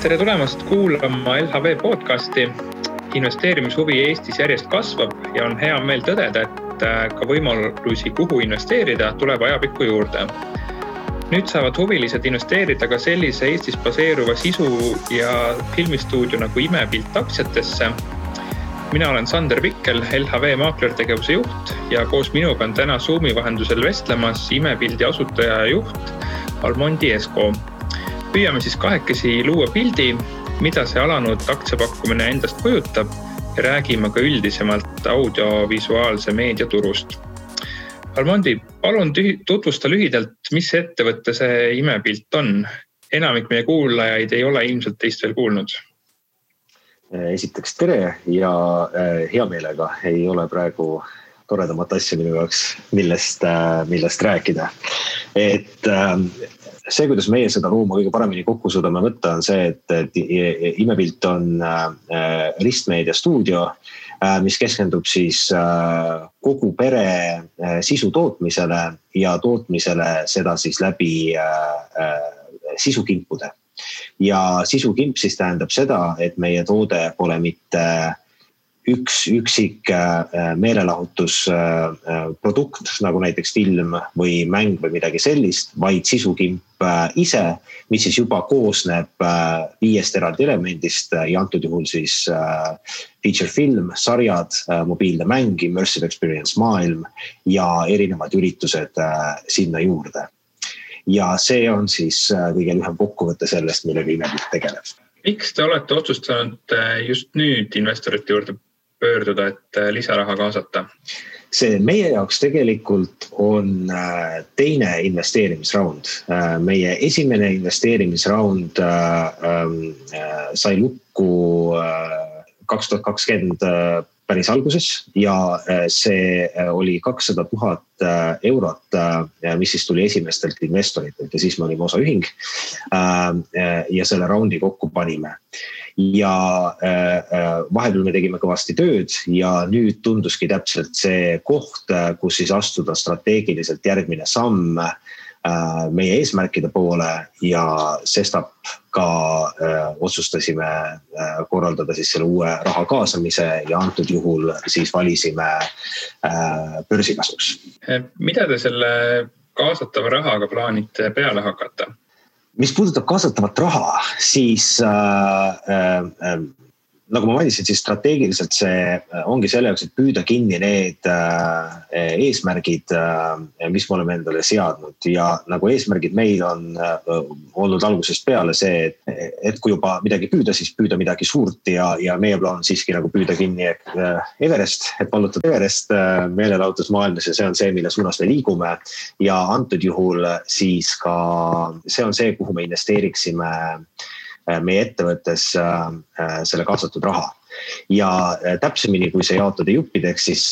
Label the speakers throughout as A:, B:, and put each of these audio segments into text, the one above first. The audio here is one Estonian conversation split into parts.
A: tere tulemast kuulama LHV podcasti. investeerimishuvi Eestis järjest kasvab ja on hea meel tõdeda, et äh, ka võimalusi, kuhu investeerida, tuleb ajapikku juurde. nüüd saavad huvilised investeerida ka sellise Eestis baseeruva sisu ja filmistuudio nagu Imepilt aktsiatesse. mina olen Sander Pikkel, LHV maaklertegevuse juht ja koos minuga on täna Zoomi vahendusel vestlemas Imepildi asutaja ja juht Almondi Esko püüame siis kahekesi luua pildi, mida see alanud aktsiapakkumine endast kujutab ja räägime ka üldisemalt audiovisuaalse meedia turust. Almondi, palun tutvusta lühidalt, mis ettevõte see imepilt on? enamik meie kuulajaid ei ole ilmselt teist veel kuulnud.
B: esiteks tere ja äh, hea meelega ei ole praegu toredamat asja minu jaoks, millest, äh, millest rääkida. et ähm, see, kuidas meie seda ruuma kõige paremini kokku suudame võtta, on see, et, et imepilt on äh, ristmeedia stuudio äh,, mis keskendub siis äh, kogu pere äh, sisu tootmisele ja tootmisele seda siis läbi äh, äh, sisukimpude. ja sisukimp siis tähendab seda, et meie toode pole mitte äh, üks üksik äh, meelelahutusprodukt äh, nagu näiteks film või mäng või midagi sellist, vaid sisukimp äh, ise, mis siis juba koosneb viiest eraldi elemendist ja antud juhul siis feature film, sarjad, mobiilne mäng, immersive experience maailm ja erinevad üritused sinna juurde. ja see on siis kõige lühem kokkuvõte sellest, millega Imepilt tegeleb
A: miks te olete otsustanud just nüüd investorite juurde pöörduda, et äh, lisaraha kaasata?
B: see meie jaoks tegelikult on äh, teine investeerimisraund. Äh, meie esimene investeerimisraund ähm, sai lukku kaks tuhat kakskümmend päris alguses ja see oli kakssada tuhat eurot, mis siis tuli esimestelt investoritelt ja siis me olime osaühing. ja selle raundi kokku panime ja äh, äh, vahepeal me tegime kõvasti tööd ja nüüd tunduski täpselt see koht, äh, kus siis astuda strateegiliselt järgmine samm meie eesmärkide poole ja sestap ka otsustasime korraldada siis selle uue raha kaasamise ja antud juhul siis valisime börsi kasuks.
A: mida te selle kaasatava rahaga plaanite peale hakata?
B: Mis puudutab kaasatavat raha, siis äh, äh, äh nagu ma mainisin, siis strateegiliselt see äh, ongi selle jaoks, et püüda kinni need äh, eesmärgid, äh, mis me oleme endale seadnud. Ja nagu eesmärgid meil on olnud algusest peale see, et, et kui juba midagi püüda, siis püüda midagi suurt. Ja, ja meie plaan on siiski nagu püüda kinni Everest, et vallutada Everest meelelahutusmaailmas. Ja see on see, mille suunas me liigume. ja antud juhul siis ka see on see, kuhu me investeeriksime Äh, meie ettevõttes äh, äh, selle kaasatud raha. ja täpsemini, kui see jaotada juppideks, siis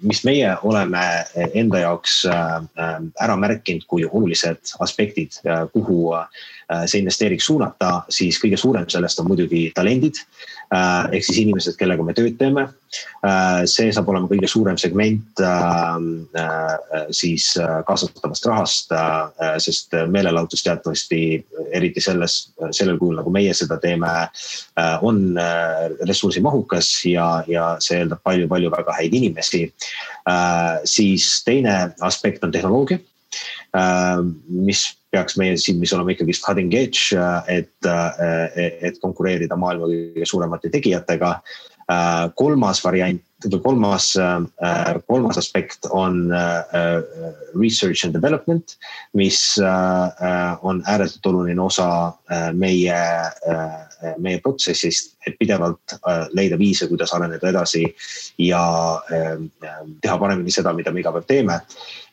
B: mis meie oleme enda jaoks ära märkinud kui olulised aspektid, kuhu see investeering suunata, siis kõige suurem sellest on muidugi talendid Äh, ehk siis inimesed, kellega me tööd teeme. Äh, see saab olema kõige suurem segment äh, siis kasvatavast rahast, sest meelelahutus teatavasti eriti selles, sellel kujul, nagu meie seda teeme, on ressursimahukas ja, ja see eeldab palju-palju väga häid inimesi. siis teine aspekt on tehnoloogia mis peaks meie silmis olema ikkagist cutting edge, et, et konkureerida maailma kõige suuremate tegijatega. Kolmas variant või kolmas, kolmas aspekt on research and development, mis on ääretult oluline osa meie, meie protsessist, et pidevalt leida viise, kuidas areneda edasi ja teha paremini seda, mida me iga päev teeme.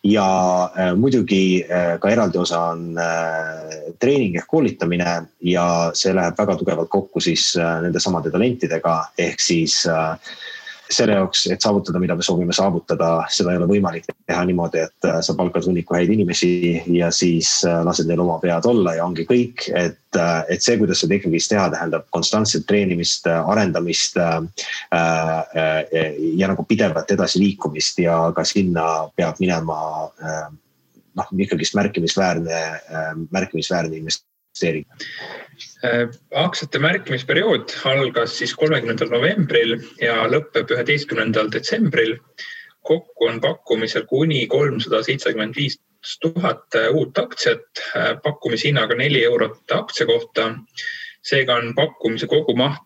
B: Ja äh, muidugi äh, ka eraldi osa on äh, treening ehk koolitamine ja see läheb väga tugevalt kokku siis nende samade talentidega, ehk siis selle jaoks, et saavutada, mida me soovime saavutada, seda ei ole võimalik teha niimoodi, et äh, sa palkad hunniku häid inimesi ja siis äh, lased neil oma pead olla ja ongi kõik. et, äh, et see, kuidas seda ikkagist teha, tähendab konstantset treenimist, arendamist ja nagu pidevat edasiliikumist ja ka sinna peab minema noh, ikkagist märkimisväärne, märkimisväärne investeering investeerida?
A: aktsiate märkimisperiood algas siis kolmekümnendal novembril ja lõpeb üheteistkümnendal detsembril. kokku on pakkumisel kuni kolmsada seitsekümmend viis tuhat uut aktsiat pakkumishinnaga neli eurot aktsia kohta. seega on pakkumise kogumaht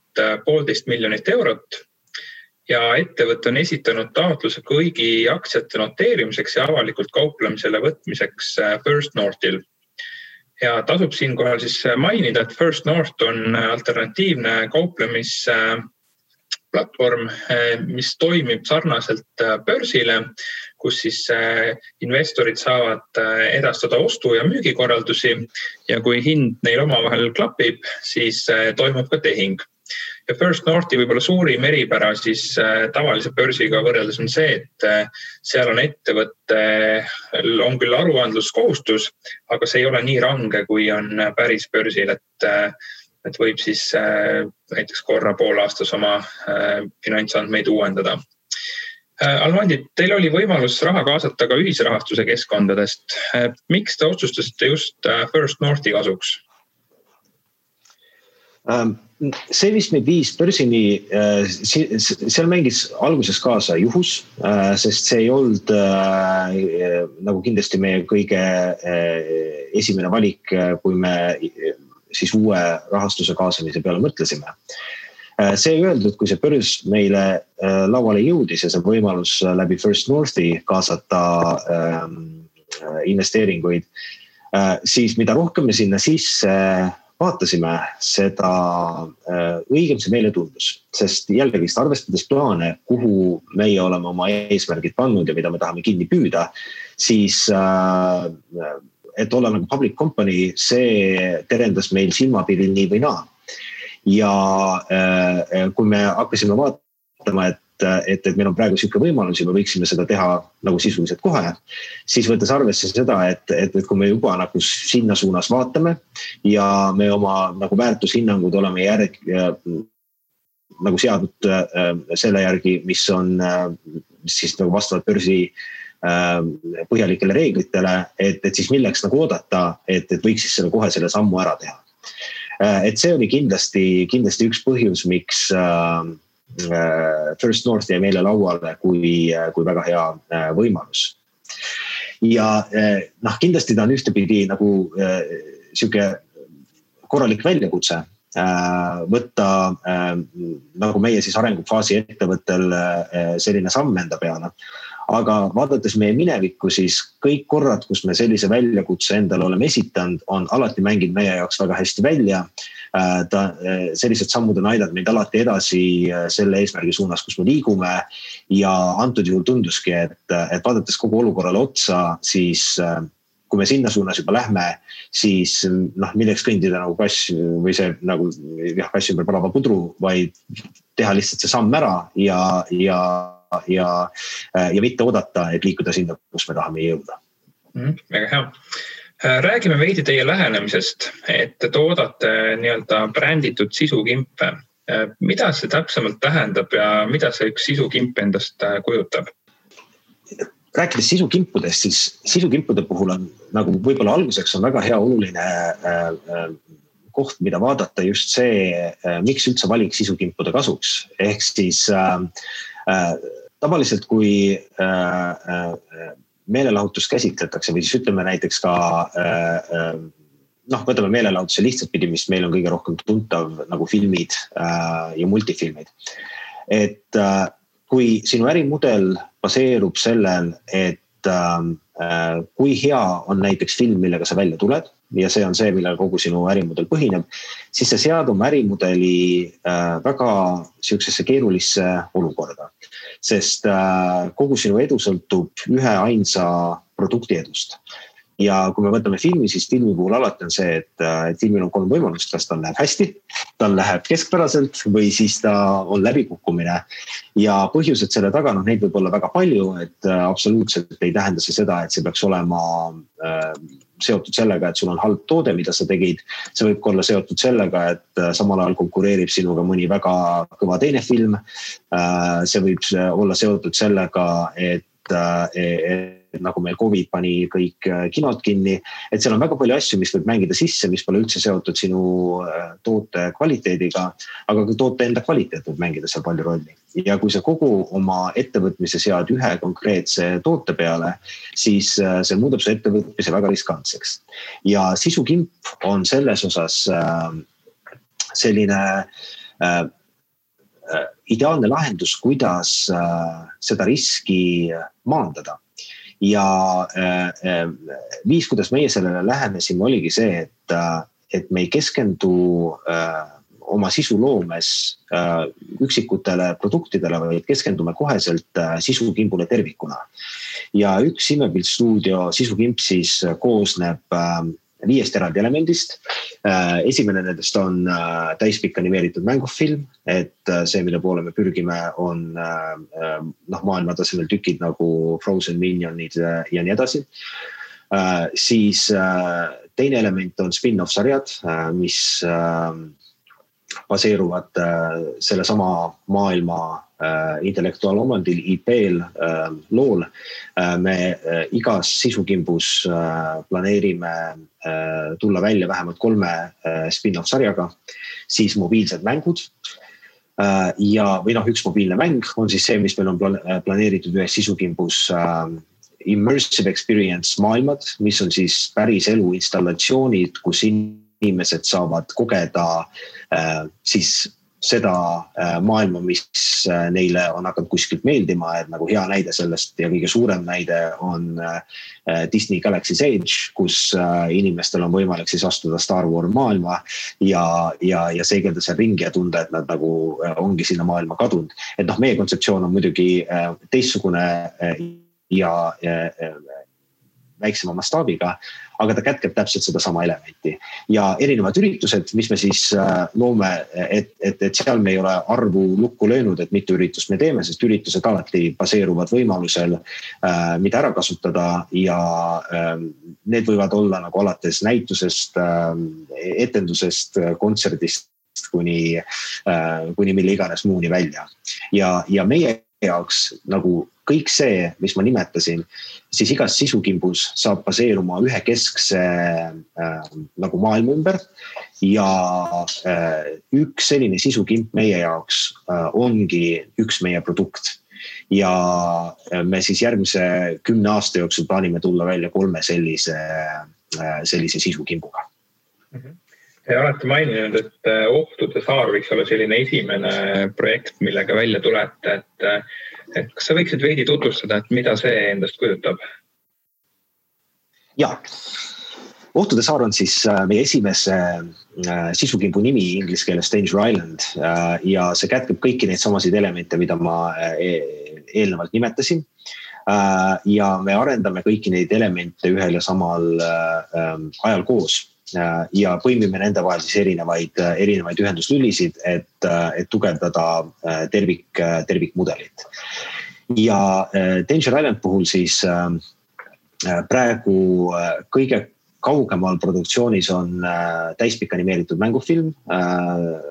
A: poolteist miljonit eurot ja ettevõte on esitanud taotluse kõigi aktsiate noteerimiseks ja avalikult kauplemisele võtmiseks äh, First Northil. Ja tasub siinkohal siis äh, mainida, et First North on alternatiivne kauplemisplatvorm, äh, mis toimib sarnaselt börsile, kus siis investorid saavad edastada ostu- ja müügikorraldusi. Ja kui hind neil omavahel klapib, siis toimub ka tehing ja First Northi võib-olla suurim eripära siis äh, tavalise börsiga võrreldes on see, et äh, seal on ettevõttel on küll aruandluskohustus, aga see ei ole nii range, kui on päris börsil, et äh, et võib siis näiteks korra poolaastas oma finantsandmeid uuendada. Almandi, teil oli võimalus raha kaasata ka ühisrahastuse keskkondadest. miks te otsustasite just First Northi kasuks?
B: Ähm, see vist meid viis börsini, äh, seal mängis alguses kaasa juhus, äh, sest see ei olnud äh, nagu kindlasti meie kõige esimene valik, kui me siis uue rahastuse kaasamise peale mõtlesime. see öeldud, kui see börs meile lauale jõudis ja see võimalus läbi First Northi kaasata ähm, investeeringuid, siis mida rohkem me sinna sisse vaatasime seda, äh, õigem see meile tundus, sest jällegist arvestades plaane, kuhu meie oleme oma eesmärgid pannud ja mida me tahame kinni püüda, siis äh, et olla nagu public company, see terendas meil silmapiiril nii või naa. ja äh, kui me hakkasime vaatama, et et, et meil on praegu sihuke võimalus ja me võiksime seda teha nagu sisuliselt kohe. siis võttes arvesse seda, et, et, et kui me juba nagu sinna suunas vaatame ja me oma nagu väärtushinnangud oleme järg nagu seadnud äh, selle järgi, mis on äh, siis nagu vastavalt börsi äh, põhjalikele reeglitele, et, et siis milleks nagu oodata, et, et võiks siis selle kohe selle sammu ära teha. et see oli kindlasti, kindlasti üks põhjus, miks äh, Äh, First North jäi meile lauale kui, äh, kui väga hea äh, võimalus. ja noh, kindlasti ta on ühtepidi nagu sihuke korralik väljakutse võtta nagu meie siis arengufaasi ettevõttel selline samm enda peale aga vaadates meie minevikku, siis kõik korrad, kus me sellise väljakutse endale oleme esitanud, on alati mänginud meie jaoks väga hästi välja. Äh, ta, äh, sellised sammud on aidanud meid alati edasi äh, selle eesmärgi suunas, kus me liigume. ja antud juhul tunduski, et, et vaadates kogu olukorrale otsa, siis kui me sinna suunas juba lähme, siis noh, milleks kõndida nagu kass või see nagu jah, kass ümber palava pudru, vaid teha lihtsalt see samm ära ja, ja ja, ja mitte oodata, et liikuda sinna, kus me tahame jõuda
A: mm,. väga hea räägime veidi teie lähenemisest, et te toodate nii-öelda bränditud sisukimpe. Äh, mida see täpsemalt tähendab ja mida see üks sisukimp endast kujutab?
B: rääkides sisukimpudest, siis sisukimpude puhul on nagu võib-olla alguseks on väga hea oluline äh, koht, mida vaadata just see äh,, miks üldse valik sisukimpude kasuks. ehk siis äh, tavaliselt, kui äh, äh, meelelahutust käsitletakse või siis ütleme näiteks ka äh, noh, võtame meelelahutuse lihtsalt pidi, mis meil on kõige rohkem tuntav nagu filmid ja multifilmid. et kui sinu ärimudel baseerub sellel, et kui hea on näiteks film, millega sa välja tuled ja see on see, millel kogu sinu ärimudel põhineb, siis sa sead oma ärimudeli väga sihukesesse keerulisse olukorda. Sest äh, kogu sinu edu sõltub ühe ainsa produkti edust ja kui me võtame filmi, siis filmi puhul alati on see, et, äh, et filmil on kolm võimalust, kas tal läheb hästi, tal läheb keskpäraselt või siis ta on läbikukkumine. ja põhjused selle taga, noh neid võib olla väga palju, et äh, absoluutselt ei tähenda see seda, et see peaks olema äh, seotud sellega, et sul on halb toode, mida sa tegid. see võib ka olla seotud sellega, et äh, samal ajal konkureerib sinuga mõni väga kõva teine film. see võib olla seotud sellega, et, et nagu meil Covid pani kõik äh, kinod kinni. et seal on väga palju asju, mis võib mängida sisse, mis pole üldse seotud sinu äh, toote kvaliteediga. aga ka toote enda kvaliteet võib mängida seal palju rolli. ja kui sa kogu oma ettevõtmise sead ühe konkreetse toote peale, siis äh, see muudab su ettevõtmise väga riskantseks. ja sisukimp on selles osas selline ideaalne lahendus, kuidas seda riski maandada ja äh, äh, viis, kuidas meie sellele lähenesime, oligi see, et, äh, et me ei keskendu oma sisuloomes üksikutele produktidele, vaid keskendume koheselt sisukimbule tervikuna. ja üks Imepilt stuudio sisukimp siis koosneb viiest eraldi elemendist. Äh, esimene nendest on äh, täispikk animeeritud mängufilm, et äh, see, mille poole me pürgime, on noh, maailma tasemel tükid nagu Frozen Minionid ja nii edasi. siis teine element on spin-off sarjad, mis baseeruvad sellesama maailma Äh, intellektuaalomandil, IP-l, äh, lool. Äh, me igas sisukimbus planeerime tulla välja vähemalt kolme spin-off sarjaga, siis mobiilsed mängud ja, või noh, üks mobiilne mäng on siis see, mis meil on planeeritud ühes sisukimbus immersive experience maailmad, mis on siis päris elu installatsioonid, kus inimesed saavad kogeda siis seda äh, maailma, mis äh, neile on hakanud kuskilt meeldima, et nagu hea näide sellest ja kõige suurem näide on äh, Disney Galaxy's Edge, kus inimestel on võimalik siis astuda Star Wars maailma ja, ja, ja seegelda seal ringi ja tunda, et nad nagu ongi sinna maailma kadunud. et noh, meie kontseptsioon on muidugi teistsugune ja, ja väiksema mastaabiga, aga ta kätkeb täpselt sedasama elementi. ja erinevad üritused, mis me siis äh, loome, et, et, et seal me ei ole arvu lukku löönud, et mitu üritust me teeme, sest üritused alati baseeruvad võimalusel äh, mida ära kasutada ja äh, need võivad olla nagu alates näitusest äh,, etendusest, kontserdist kuni kuni mille iganes muuni välja. ja, ja meie jaoks nagu kõik see, mis ma nimetasin, siis igas sisukimbus saab baseeruma ühe keskse äh, nagu maailma ümber. ja äh, üks selline sisukimp meie jaoks äh, ongi üks meie produkt ja äh, me siis järgmise kümne aasta jooksul plaanime tulla välja kolme sellise, äh, sellise sisukimbuga
A: mm. -hmm. Te olete maininud, et äh, ohtude saar võiks olla selline esimene projekt, millega välja tulete, et, et kas sa võiksid veidi tutvustada, et mida see endast kujutab?
B: ja, ohtude saar on siis äh, meie esimese sisukimbu nimi inglise keeles Danger Island ja see kätkeb kõiki neid samasid elemente, mida ma e-, eelnevalt nimetasin. Ja me arendame kõiki neid elemente ühel ja samal ajal koos. Äh, ja põimime nende vahel siis erinevaid, äh, erinevaid ühenduslülisid, et, äh, et tugevdada tervik, tervikmudelit. ja Danger Island puhul siis praegu kõige kaugemal produktsioonis on täispikk animeeritud mängufilm,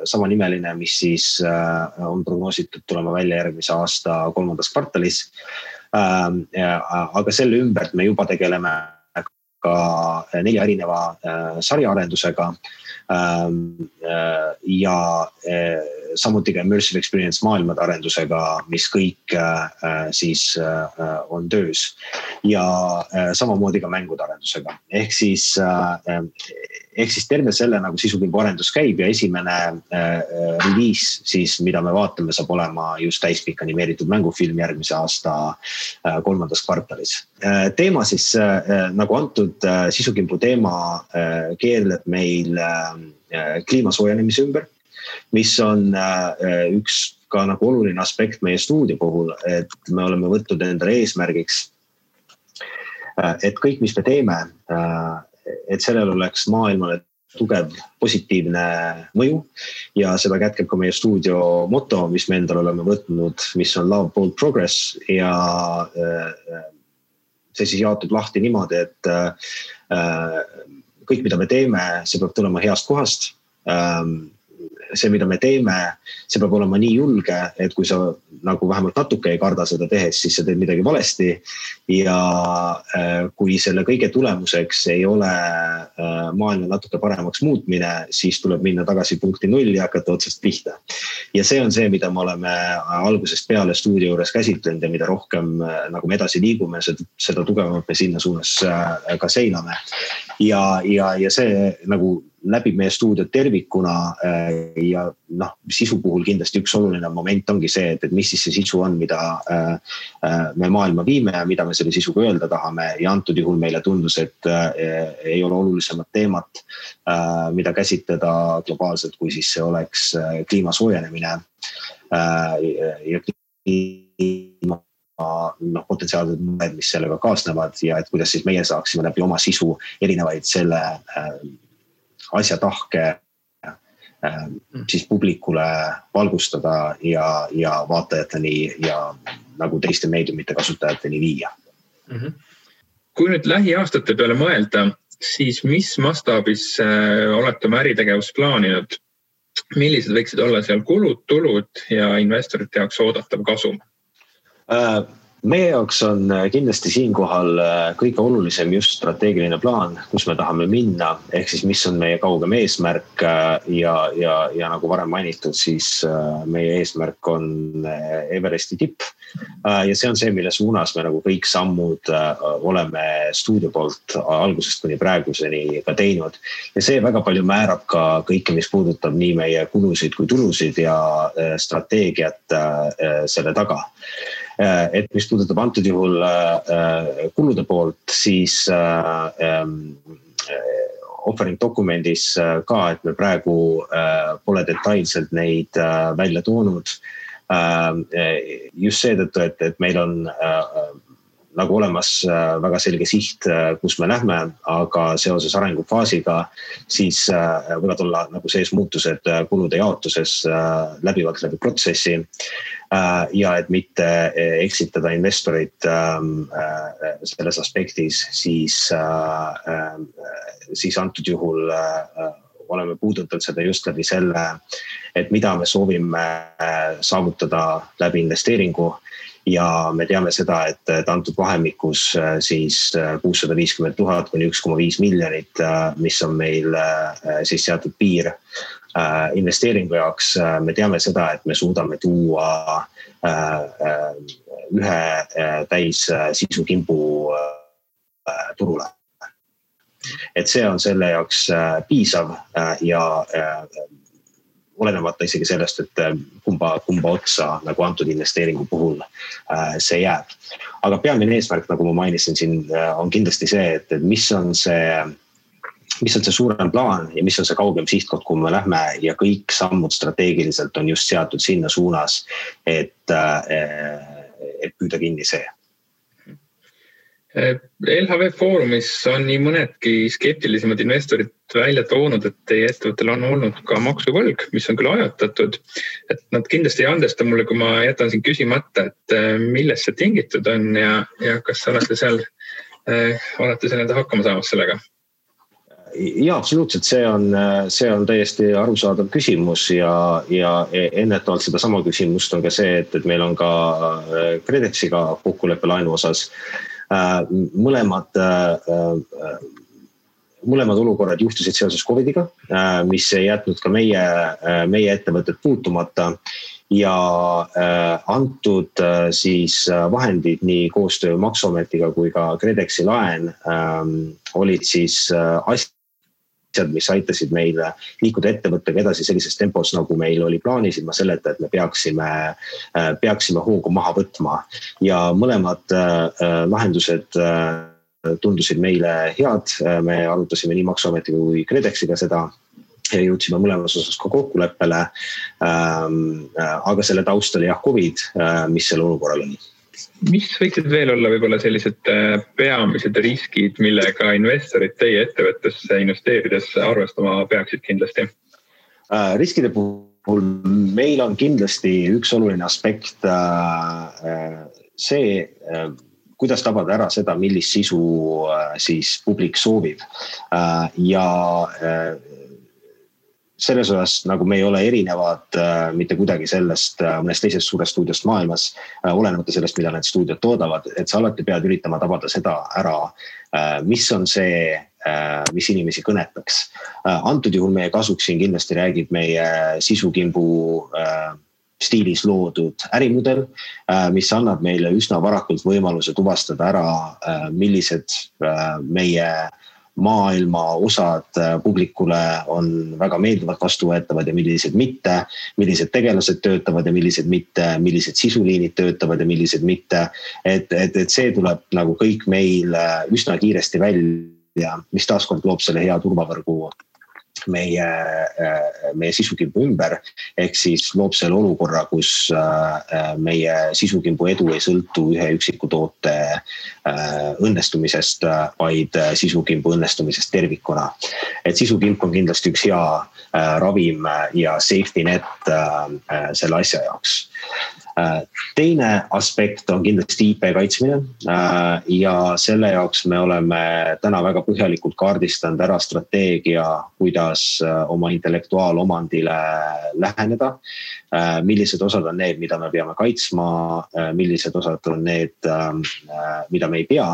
B: samanimeline, mis siis on prognoositud tulema välja järgmise aasta kolmandas kvartalis. aga selle ümbert me juba tegeleme ka nelja erineva äh, sarjaarendusega. Ähm, äh, ja äh, samuti ka immersive experience maailmade arendusega, mis kõik siis on töös. Ja samamoodi ka mängude arendusega, ehk siis ehk siis terve selle nagu sisukimbu arendus käib ja esimene äh, reliis siis, mida me vaatame, saab olema just täispikk animeeritud mängufilm järgmise aasta äh, kolmandas kvartalis äh,. teema siis äh, nagu antud äh, sisukimbu teema äh, keerleb meil äh, kliima soojenemise ümber, mis on äh, üks ka nagu oluline aspekt meie stuudio puhul, et me oleme võtnud endale eesmärgiks, äh, et kõik, mis me teeme, äh, et sellel oleks maailmale tugev positiivne mõju ja seda kätkeb ka meie stuudio moto, mis me endale oleme võtnud, mis on love, bold, progress ja äh, see siis jaotub lahti niimoodi, et äh, kõik, mida me teeme, see peab tulema heast kohast. See, mida me teeme, see peab olema nii julge, et kui sa nagu vähemalt natuke ei karda seda tehes, siis sa teed midagi valesti. ja äh, kui selle kõige tulemuseks ei ole äh, maailma natuke paremaks muutmine, siis tuleb minna tagasi punkti null ja hakata otsast pihta. ja see on see, mida me oleme algusest peale stuudio juures käsitlenud ja mida rohkem nagu me edasi liigume, seda tugevamalt me sinna suunas ka seiname. ja, ja, ja see nagu läbib meie stuudiot tervikuna äh, ja noh, sisu puhul kindlasti üks oluline moment ongi see, et, et mis siis see sisu on, mida äh, äh, me maailma viime ja mida me selle sisuga öelda tahame. Ja antud juhul meile tundus, et ei ole olulisemat teemat, mida käsitleda globaalselt, kui siis see oleks kliima soojenemine. Ja kliima noh, potentsiaalsed mured, mis sellega kaasnevad ja et kuidas siis meie saaksime läbi oma sisu erinevaid selle asja tahke ähm, siis publikule valgustada ja, ja vaatajateni ja nagu teiste meediumite kasutajateni viia mm. -hmm.
A: kui nüüd lähiaastate peale mõelda, siis mis mastaabis äh, olete oma äritegevust plaaninud? millised võiksid olla seal kulud, tulud ja investorite jaoks oodatav kasum
B: äh,? Meie jaoks on äh, kindlasti siinkohal äh, kõige olulisem just strateegiline plaan, kus me tahame minna, ehk siis mis on meie kaugem eesmärk äh, ja, ja, ja nagu varem mainitud, siis meie eesmärk on Everesti tipp. ja see on see, mille suunas me nagu kõik sammud oleme stuudio poolt algusest kuni praeguseni ka teinud. ja see väga palju määrab ka kõike, mis puudutab nii meie kulusid kui tulusid ja strateegiat selle taga et mis puudutab antud juhul äh, äh, kulude poolt, siis ähm, offering dokumendis ka, et me praegu pole detailselt neid välja toonud. just seetõttu, et, et meil on nagu olemas äh, väga selge siht, äh, kus me lähme, aga seoses arengufaasiga siis äh, võivad olla nagu sees muutused kulude jaotuses läbivalt läbi protsessi. ja et mitte eksitada investorit ähm, selles aspektis, siis, siis antud juhul oleme puudutanud seda just läbi selle, et mida me soovime saavutada läbi investeeringu ja me teame seda, et, et antud vahemikus äh, siis äh, kuussada viiskümmend tuhat kuni üks koma viis miljonit, äh, mis on meil siis seatud piir investeeringu jaoks. me teame seda, et me suudame tuua ühe täis sisukimbu turule. Et see on selle jaoks piisav ja olenemata isegi sellest, et äh, kumba, kumba otsa nagu antud investeeringu puhul äh, see jääb. aga peamine eesmärk, nagu ma mainisin siin, äh, on kindlasti see, et, et mis on see mis on see suurem plaan ja mis on see kaugem sihtkoht, kuhu me lähme ja kõik sammud strateegiliselt on just seatud sinna suunas, et, et püüda kinni see
A: LHV Foorumis on nii mõnedki skeptilisemad investorid välja toonud, et teie ettevõttel on olnud ka maksuvõlg, mis on küll ajatatud. et nad kindlasti ei andesta mulle, kui ma jätan siin küsimata, et äh, millest see tingitud on ja, ja kas olete seal, äh, olete seal hakkama saamas sellega?
B: ja absoluutselt, see on, see on täiesti arusaadav küsimus ja, ja ennetavalt sedasama küsimust on ka see, et, et meil on ka äh, KredExiga kokkulepe laenu osas Äh, mõlemad äh, äh, mõlemad olukorrad juhtusid seoses Covidiga, mis ei jätnud ka meie, meie ettevõtet puutumata. ja antud siis vahendid nii koostöö Maksuametiga kui ka KredExi laen ähm, olid siis asjad asjad, mis aitasid meil liikuda ettevõttega edasi sellises tempos, nagu meil oli plaanis, ilma selleta, et me peaksime, äh, peaksime hoogu maha võtma. ja mõlemad äh, lahendused äh, tundusid meile head, me arutasime nii Maksuametiga kui KredExiga seda ja jõudsime mõlemas osas ka kokkuleppele. Ähm, aga selle taust oli jah Covid, mis selle olukorra lõi
A: mis võiksid veel olla võib-olla sellised äh, peamised riskid, millega investorid teie ettevõttesse investeerides arvestama peaksid kindlasti?
B: Äh, riskide puhul meil on kindlasti üks oluline aspekt äh, see, kuidas tabada ära seda, millist sisu siis publik soovib ja selles osas nagu me ei ole erinevad äh, mitte kuidagi sellest äh, mõnest teisest suurest stuudiost maailmas äh,, olenemata sellest, mida need stuudiod toodavad, et sa alati pead üritama tabada seda ära äh,, mis on see äh,, mis inimesi kõnetaks äh,. antud juhul meie kasuks siin kindlasti räägib meie sisukimbu äh, stiilis loodud ärimudel, äh, mis annab meile üsna varakult võimaluse tuvastada ära, äh, millised meie maailma osad äh, publikule on väga meeldivalt vastuvõetavad ja millised mitte. millised tegelased töötavad ja millised mitte, millised sisuliinid töötavad ja millised mitte. et, et, et see tuleb nagu kõik meil äh, üsna kiiresti välja, mis taaskord loob selle hea turvavõrgu meie, äh, meie sisukimbu ümber. ehk siis loob selle olukorra, kus äh, meie sisukimbu edu ei sõltu ühe üksiku toote äh, õnnestumisest, vaid sisukimbu õnnestumisest tervikuna. et sisukimp on kindlasti üks hea ravim ja safety net selle asja jaoks teine aspekt on kindlasti IP kaitsmine ja selle jaoks me oleme täna väga põhjalikult kaardistanud ära strateegia, kuidas oma intellektuaalomandile läheneda. millised osad on need, mida me peame kaitsma, millised osad on need, mida me ei pea.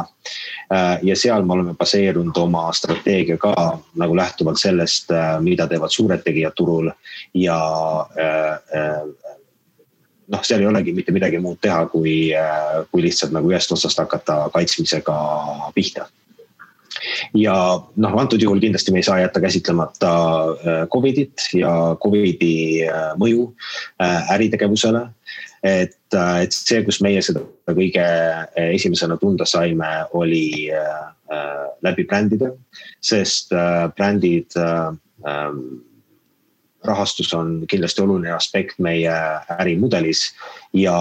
B: ja seal me oleme baseerunud oma strateegia ka nagu lähtuvalt sellest, mida teevad suured tegijad turul ja noh, seal ei olegi mitte midagi muud teha, kui, äh, kui lihtsalt nagu ühest otsast hakata kaitsmisega pihta ja noh, antud juhul kindlasti me ei saa jätta käsitlemata äh, Covidit ja Covidi äh, mõju äritegevusele. et, et see, kus meie seda kõige esimesena tunda saime, oli läbi brändide, sest brändid ähm, rahastus on kindlasti oluline aspekt meie ärimudelis. ja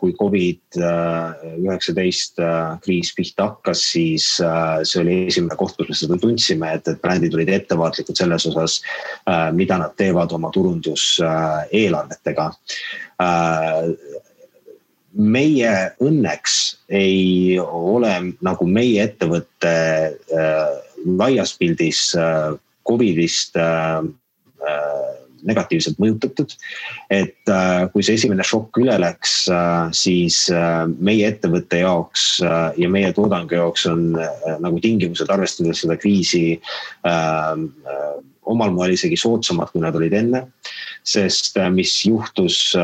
B: kui Covid üheksateist kriis pihta hakkas, siis äh, see oli esimene koht, kus me seda tundsime, et, et brändid olid ettevaatlikud selles osas, äh, mida nad teevad oma turunduseelarvetega meie õnneks ei ole nagu meie ettevõtte äh, laias pildis äh, Covidist äh, Äh, negatiivselt mõjutatud. et äh, kui see esimene šokk üle läks, äh, siis meie ettevõtte jaoks ja meie toodangu jaoks on nagu tingimused, arvestades seda kriisi omal moel isegi soodsamad, kui nad olid enne. sest mis juhtus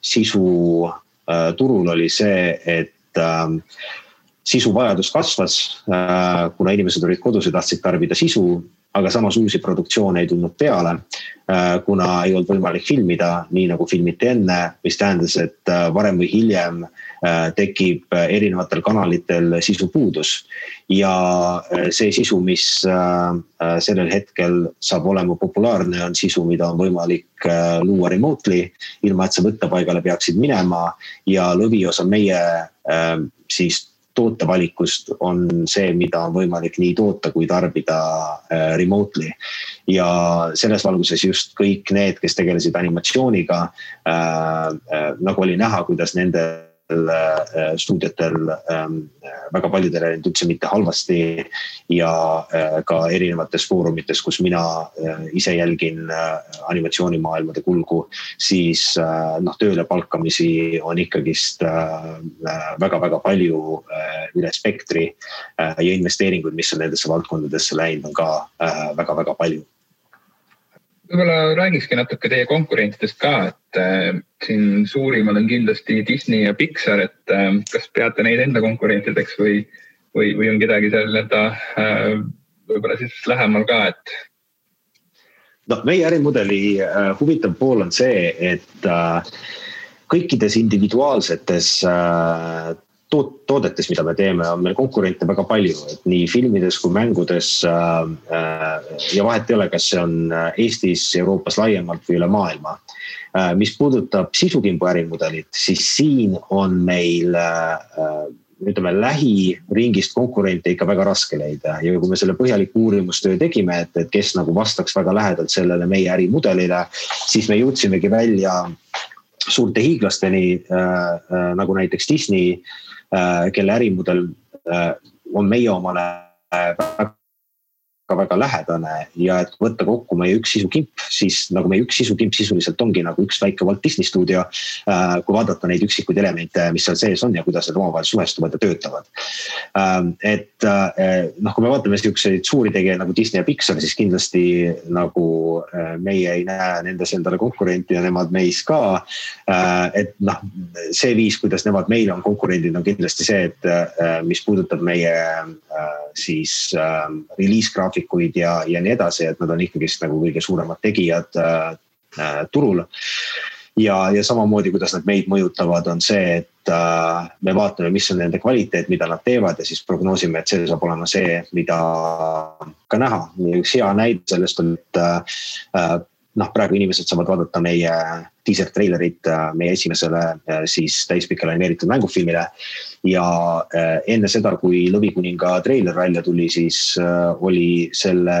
B: sisu turul oli see, et sisuvajadus kasvas, kuna inimesed olid kodus ja tahtsid tarbida sisu aga samas uusi produktsioone ei tulnud peale, äh, kuna ei olnud võimalik filmida nii nagu filmiti enne, mis tähendas, et äh, varem või hiljem äh, tekib erinevatel kanalitel sisupuudus. ja see sisu, mis sellel hetkel saab olema populaarne, on sisu, mida on võimalik luua remotely, ilma et sa võttepaigale peaksid minema ja lõviosa meie siis tootevalikust on see, mida on võimalik nii toota kui tarbida äh, remotely. ja selles valguses just kõik need, kes tegelesid animatsiooniga äh,, äh, nagu oli näha, kuidas nende stuudiotel ähm, väga paljudel ei läinud üldse mitte halvasti. ja äh, ka erinevates foorumites, kus mina äh, ise jälgin animatsioonimaailmade kulgu, siis noh, tööle palkamisi on ikkagist väga-väga palju üle spektri. ja investeeringuid, mis on nendesse valdkondadesse läinud, on ka väga-väga palju
A: võib-olla räägikski natuke teie konkurentidest ka, et äh, siin suurimad on kindlasti Disney ja Pixar, et äh, kas peate neid enda konkurentideks või, või, või on kedagi seal nii-öelda äh, võib-olla siis lähemal ka, et?
B: no meie ärimudeli äh, huvitav pool on see, et äh, kõikides individuaalsetes äh, toot-, toodetes, mida me teeme, on meil konkurente väga palju, et nii filmides kui mängudes äh,. äh ja vahet ei ole, kas see on äh, Eestis, Euroopas laiemalt või üle maailma mis puudutab sisukimbu ärimudelit, siis siin on meil ütleme lähiringist konkurente ikka väga raske leida ja kui me selle põhjaliku uurimustöö tegime, et, et kes nagu vastaks väga lähedalt sellele meie ärimudelile, siis me jõudsimegi välja suurte hiiglasteni äh, äh, nagu näiteks Disney Äh, kelle ärimudel äh, on meie omale väga väga lähedane ja et võtta kokku meie üks sisukimp, siis nagu meie üks sisukimp sisuliselt ongi nagu üks väike Walt Disney stuudio. Äh, kui vaadata neid üksikuid elemente, mis seal sees on ja kuidas need omavahel suhestuvad ja töötavad. Ähm, et äh, noh, kui me vaatame siukseid suuri tegijaid nagu Disney ja Pixar, siis kindlasti nagu meie ei näe nendes endale konkurenti ja nemad meis ka. et noh, see viis, kuidas nemad meile on konkurendid, on kindlasti see, et mis puudutab meie siis release graafikuid ja, ja nii edasi, et nad on ikkagist nagu kõige suuremad tegijad äh, äh, turul. ja, ja samamoodi, kuidas nad meid mõjutavad, on see, et äh, me vaatame, mis on nende kvaliteet, mida nad teevad ja siis prognoosime, et see saab olema see, mida ka näha. üks hea näide sellest on, et äh, noh, praegu inimesed saavad vaadata meie teaser treilerit äh, meie esimesele äh, siis täispikale animeeritud mängufilmile. ja äh, enne seda, kui Lõvikuninga treiler välja tuli, siis oli selle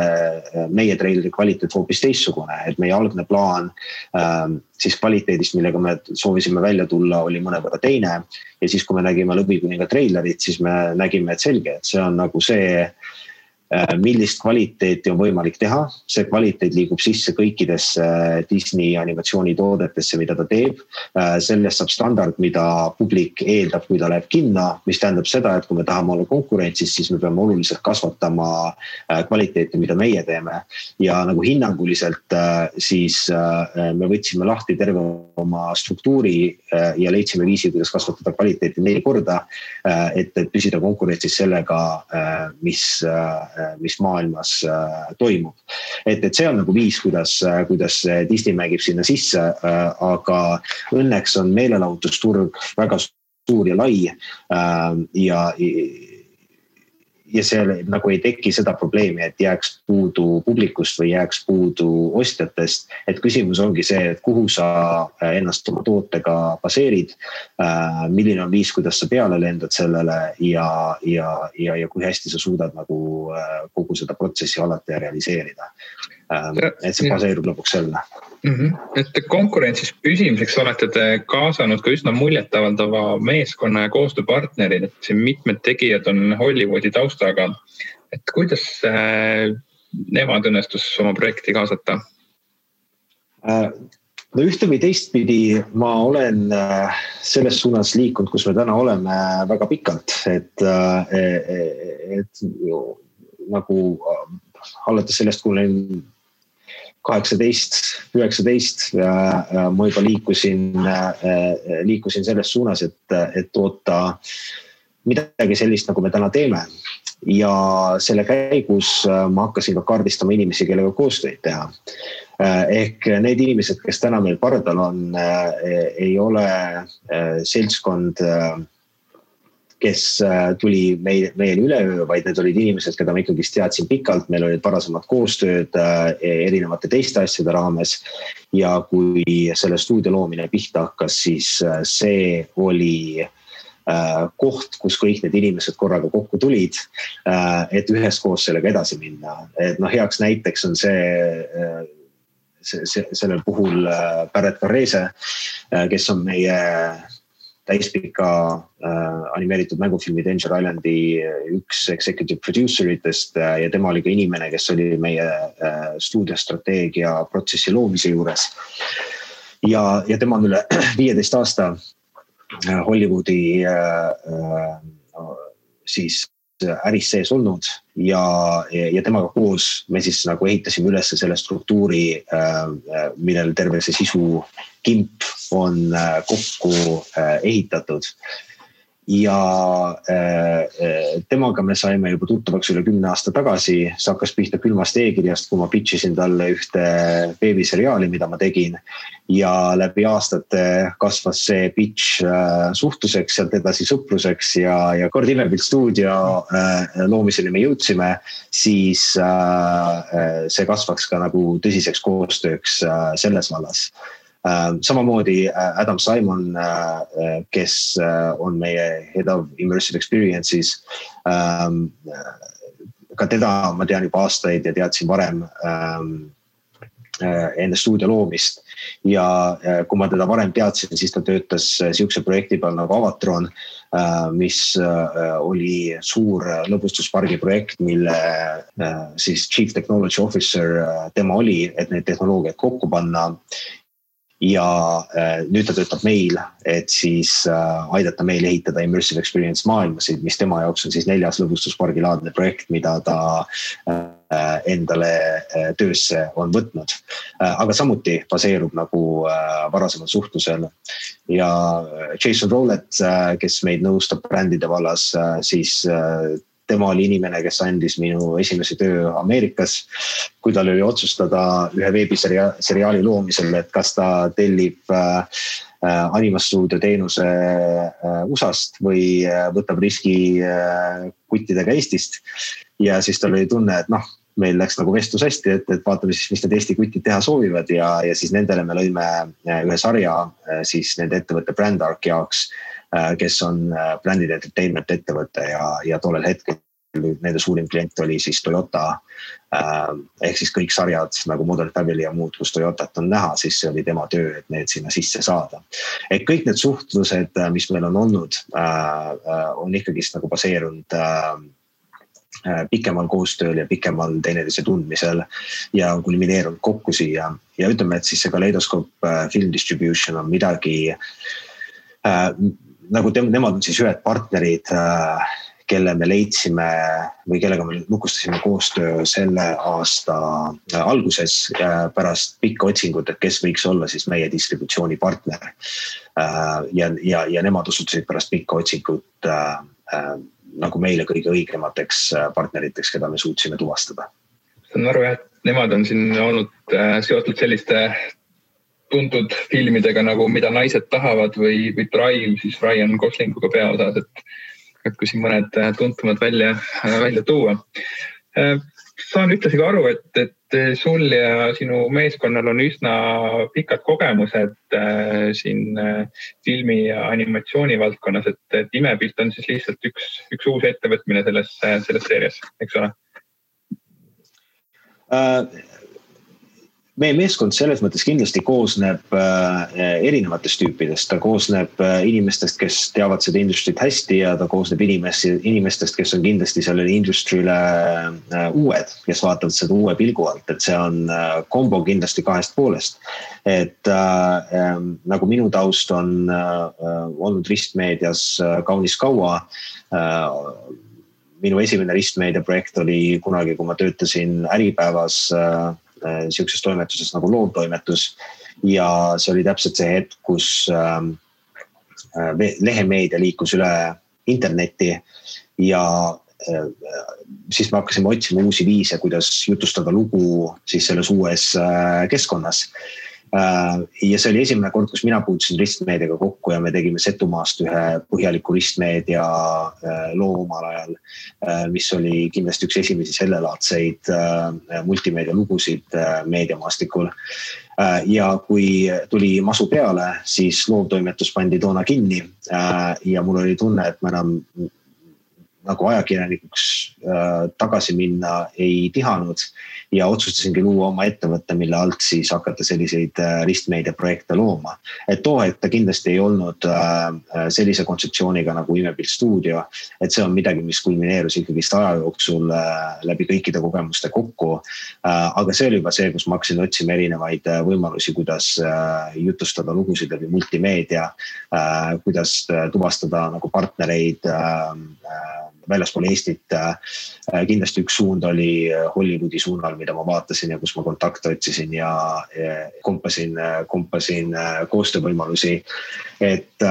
B: meie treileri kvaliteet hoopis teistsugune, et meie algne plaan ähm, siis kvaliteedist, millega me soovisime välja tulla, oli mõnevõrra teine. ja siis, kui me nägime Lõvikuninga treilerit, siis me nägime, et selge, et see on nagu see millist kvaliteeti on võimalik teha, see kvaliteet liigub sisse kõikidesse Disney animatsioonitoodetesse, mida ta teeb. Äh, sellest saab standard, mida publik eeldab, kui ta läheb kinno, mis tähendab seda, et kui me tahame olla konkurentsis, siis me peame oluliselt kasvatama äh, kvaliteeti, mida meie teeme. ja nagu hinnanguliselt siis me võtsime lahti terve oma struktuuri ja leidsime viisi, kuidas kasvatada kvaliteeti neli korda. et, et püsida konkurentsis sellega, mis Äh, mis maailmas äh, toimub. et, et see on nagu viis, kuidas, äh, kuidas Disney mängib sinna sisse, aga õnneks on meelelahutusturg väga suur ja lai ja ja seal nagu ei teki seda probleemi, et jääks puudu publikust või jääks puudu ostjatest. et küsimus ongi see, et kuhu sa äh, ennast oma tootega baseerid. Äh, milline on viis, kuidas sa peale lendad sellele ja, ja, ja, ja kui hästi sa suudad nagu äh, kogu seda protsessi ja realiseerida. Et see baseerub lõpuks sellele
A: mm. -hmm. et konkurentsis püsimiseks olete te kaasanud ka üsna muljetavaldava meeskonna ja koostööpartnerid, et siin mitmed tegijad on Hollywoodi taustaga. et kuidas äh, nemad õnnestus oma projekti kaasata
B: äh,? no ühte või teistpidi ma olen äh, selles suunas liikunud, kus me täna oleme väga pikalt, et, äh, et, et nagu alates sellest, kui olin kaheksateist, üheksateist ja ma juba liikusin, äh, liikusin selles suunas, et, et toota midagi sellist, nagu me täna teeme. ja selle käigus äh, ma hakkasin ka kaardistama inimesi, kellega koostööd teha. Äh, ehk need inimesed, kes täna meil pardal on, ei ole seltskond kes äh, tuli meil, meieni üleöö, vaid need olid inimesed, keda ma ikkagist teadsin pikalt, meil olid varasemad koostööd äh, erinevate teiste asjade raames. ja kui selle stuudio loomine pihta hakkas, siis äh, see oli koht, kus kõik need inimesed korraga kokku tulid, et üheskoos sellega edasi minna, et noh, heaks näiteks on see see, see, sellel puhul Barrett Carrese, kes on meie täispika äh, animeeritud mängufilmi Danger Islandi üks executive producer itest äh, ja tema oli ka inimene, kes oli meie äh, stuudiostrateegia protsessi loomise juures. ja, ja tema on üle viieteist aasta äh, Hollywoodi äh, äh, siis äris sees olnud ja, ja temaga koos me siis nagu ehitasime üles selle struktuuri, millel terve see sisu kimp on äh, kokku äh, ehitatud. ja äh, temaga me saime juba tuttavaks üle kümne aasta tagasi, see hakkas pihta külmast e-kirjast, kui ma pitch isin talle ühte veebiseriaali, mida ma tegin. ja läbi aastate kasvas see pitch suhtluseks, sealt edasi sõpruseks ja, ja kord Imepilt stuudio loomiseni me jõudsime, siis see kasvaks ka nagu tõsiseks koostööks selles vallas samamoodi äh, Adam Simon, äh, kes on meie head of immersive experience'is. Ähm, ka teda ma tean juba aastaid ja teadsin varem ähm, enne stuudio loomist ja kui ma teda varem teadsin, siis ta töötas sihukese projekti peal nagu Avatron, mis oli suur lõbustuspargi projekt, mille siis chief technology officer tema oli, et need tehnoloogiad kokku panna ja äh, nüüd ta töötab meil, et siis äh, aidata meil ehitada immersive experience maailmasid, mis tema jaoks on siis neljas lõbustuspargi laadne projekt, mida ta äh, endale töösse on võtnud. aga samuti baseerub nagu varasemal suhtlusel ja Jason Rowlett, kes meid nõustab brändide vallas, siis tema oli inimene, kes andis minu esimese töö Ameerikas. kui tal oli otsustada ühe veebiseriaali loomisel, et kas ta tellib äh, animastuudio teenuse äh, USA-st või äh, võtab riski äh, kuttidega Eestist. ja siis tal oli tunne, et noh, meil läks nagu vestlus hästi, et, et vaatame siis, mis need Eesti kutid teha soovivad ja, ja siis nendele me lõime ühe sarja siis nende ettevõtte Brand Arc jaoks kes on äh, brändide entertainment ettevõte ja, ja tollel hetkel nende suurim klient oli siis Toyota. Äh, ehk siis kõik sarjad nagu Model Family ja muud, kus Toyotat on näha, siis see oli tema töö, et need sinna sisse saada. et kõik need suhtlused, mis meil on olnud, on ikkagist nagu baseerunud pikemal koostööl ja pikemal teineteise tundmisel ja kulmineerunud kokku siia ja ütleme, et siis see Kaleidoskoop Film Distribution on midagi nagu tem-, nemad on siis ühed partnerid, äh, kelle me leidsime või kellega me lukustasime koostöö selle aasta äh, alguses äh, pärast pikka otsingut, et kes võiks olla siis meie distributsioonipartner. ja, ja, ja nemad osutusid pärast pikka otsingut nagu meile kõige õigemateks partneriteks, keda me suutsime tuvastada.
A: saan aru jah, et nemad on siin olnud seotud selliste tuntud filmidega nagu Mida naised tahavad või, või Drive siis Ryan Goslinguga peaosas, et, et kui siin mõned äh, tuntumad välja, äh, välja tuua. Äh, saan ühtlasi ka aru, et, et sul ja sinu meeskonnal on üsna pikad kogemused siin filmi ja animatsiooni valdkonnas, et, et imepilt on siis lihtsalt üks, üks uus ettevõtmine selles, selles seerias, eks ole
B: uh,? Meie meeskond selles mõttes kindlasti koosneb äh, erinevatest tüüpidest, ta koosneb äh, inimestest, kes teavad seda industry't hästi ja ta koosneb inimesi, inimestest, kes on kindlasti sellele industry'le äh, uued, kes vaatavad seda uue pilgu alt, et see on kombo kindlasti kahest poolest. et äh, nagu minu taust on äh, olnud ristmeedias kaunis kaua äh, minu esimene ristmeedia projekt oli kunagi, kui ma töötasin Äripäevas Äh, sihukeses toimetuses nagu loovtoimetus. ja see oli täpselt see hetk, kus ähm, äh, lehemeedia liikus üle internetti ja äh, siis me hakkasime otsima uusi viise, kuidas jutustada lugu siis selles uues keskkonnas Äh, ja see oli esimene kord, kus mina puutusin ristmeediaga kokku ja me tegime Setumaast ühe põhjaliku ristmeedia äh, loo omal ajal. Äh, mis oli kindlasti üks esimesi sellelaadseid multimeedia lugusid meediamaastikul. ja kui tuli masu peale, siis loovtoimetus pandi toona kinni ja mul oli tunne, et ma enam nagu ajakirjanikuks äh, tagasi minna ei tihanud. ja otsustasingi luua oma ettevõtte, mille alt siis hakata selliseid äh, ristmeedia projekte looma. et too hetk ta kindlasti ei olnud äh, sellise kontseptsiooniga nagu Imepilt stuudio. et see on midagi, mis kulmineerus ikkagist aja jooksul äh, läbi kõikide kogemuste kokku äh,. aga see oli juba see, kus ma hakkasin otsima erinevaid äh, võimalusi, kuidas äh, jutustada lugusid läbi multimeedia äh,. kuidas äh, tuvastada nagu partnereid äh, äh, väljaspool Eestit. Äh, kindlasti üks suund oli äh, Hollywoodi suunal, mida ma vaatasin ja kus ma kontakte otsisin ja kompasin, kompasin äh, koostöövõimalusi. et,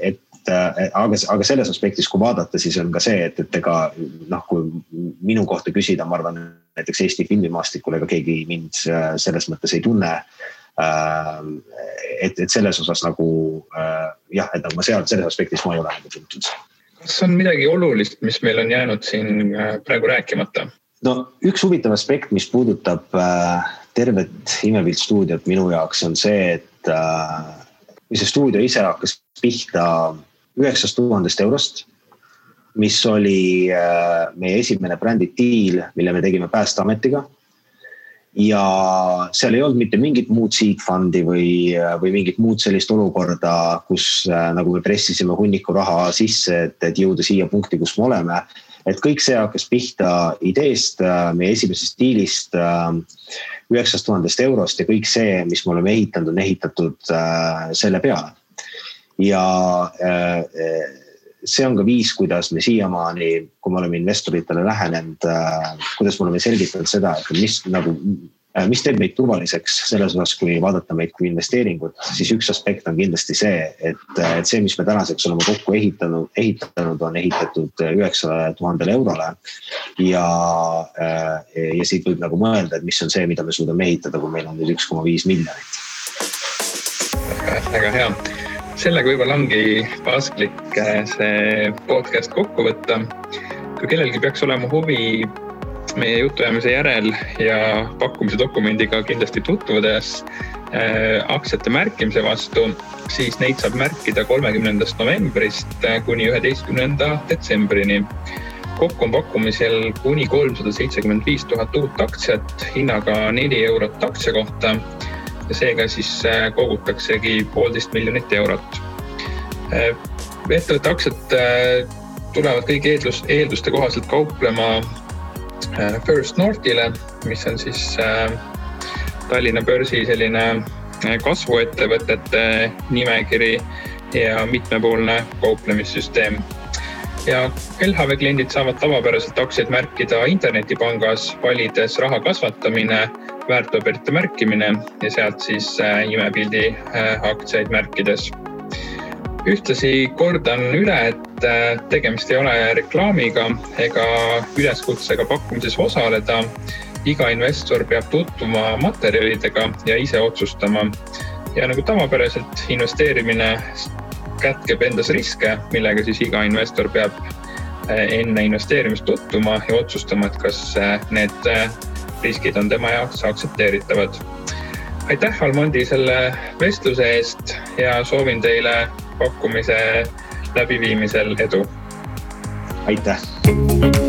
B: et aga, aga selles aspektis, kui vaadata, siis on ka see, et, et ega noh, kui minu kohta küsida, ma arvan, näiteks Eesti filmimaastikul, ega keegi mind selles mõttes ei tunne et, et selles osas nagu jah, et nagu ma seal selles aspektis ma ei ole nagu tuntud
A: kas on midagi olulist, mis meil on jäänud siin äh, praegu rääkimata?
B: no üks huvitav aspekt, mis puudutab äh, tervet Imepilt stuudiot minu jaoks on see, et äh, see stuudio ise hakkas pihta üheksast tuhandest eurost. mis oli meie esimene brändi diil, mille me tegime Päästeametiga. Ja seal ei olnud mitte mingit muud seed fund'i või, või mingit muud sellist olukorda, kus nagu me pressisime hunniku raha sisse, et, et jõuda siia punkti, kus me oleme. et kõik see hakkas pihta ideest, meie esimesest diilist, üheksast tuhandest eurost ja kõik see, mis me oleme ehitanud, on ehitatud selle peale. ja see on ka viis, kuidas me siiamaani, kui me oleme investoritele lähenenud, äh, kuidas me oleme selgitanud seda, et mis nagu, äh, mis teeb meid turvaliseks selles osas, kui vaadata meid kui investeeringut, siis üks aspekt on kindlasti see, et, et see, mis me tänaseks oleme kokku ehitanud, ehitanud, on ehitatud üheksale tuhandele eurole. ja, äh, ja siit võib nagu mõelda, et mis on see, mida me suudame ehitada, kui meil on nüüd üks koma viis miljonit.
A: väga hea sellega võib-olla ongi paslik äh, see podcast kokku võtta. kui kellelgi peaks olema huvi meie jutuajamise järel ja pakkumise dokumendiga kindlasti tutvudes äh, aktsiate märkimise vastu, siis neid saab märkida kolmekümnendast novembrist äh, kuni üheteistkümnenda detsembrini. kokku on pakkumisel kuni kolmsada seitsekümmend viis tuhat uut aktsiat hinnaga neli eurot aktsia kohta ja seega siis äh, kogutaksegi poolteist miljonit eurot. Äh, ettevõtte aktsiad äh, tulevad kõik eeldus, eelduste kohaselt kauplema First Northile, mis on siis Tallinna börsi selline kasvuettevõtete nimekiri ja mitmepoolne kauplemissüsteem ja LHV kliendid saavad tavapäraselt aktsiaid märkida internetipangas, valides raha kasvatamine, väärtpaberite märkimine ja sealt siis äh, imepildi äh, aktsiaid märkides. ühtlasi kordan üle, et äh, tegemist ei ole reklaamiga ega üleskutsega pakkumises osaleda. iga investor peab tutvuma materjalidega ja ise otsustama. ja nagu tavapäraselt investeerimine kätkeb endas riske, millega siis iga investor peab enne investeerimist tutvuma ja otsustama, et kas need riskid on tema jaoks aktsepteeritavad. aitäh, Almondi, selle vestluse eest ja soovin teile pakkumise läbiviimisel edu.
B: aitäh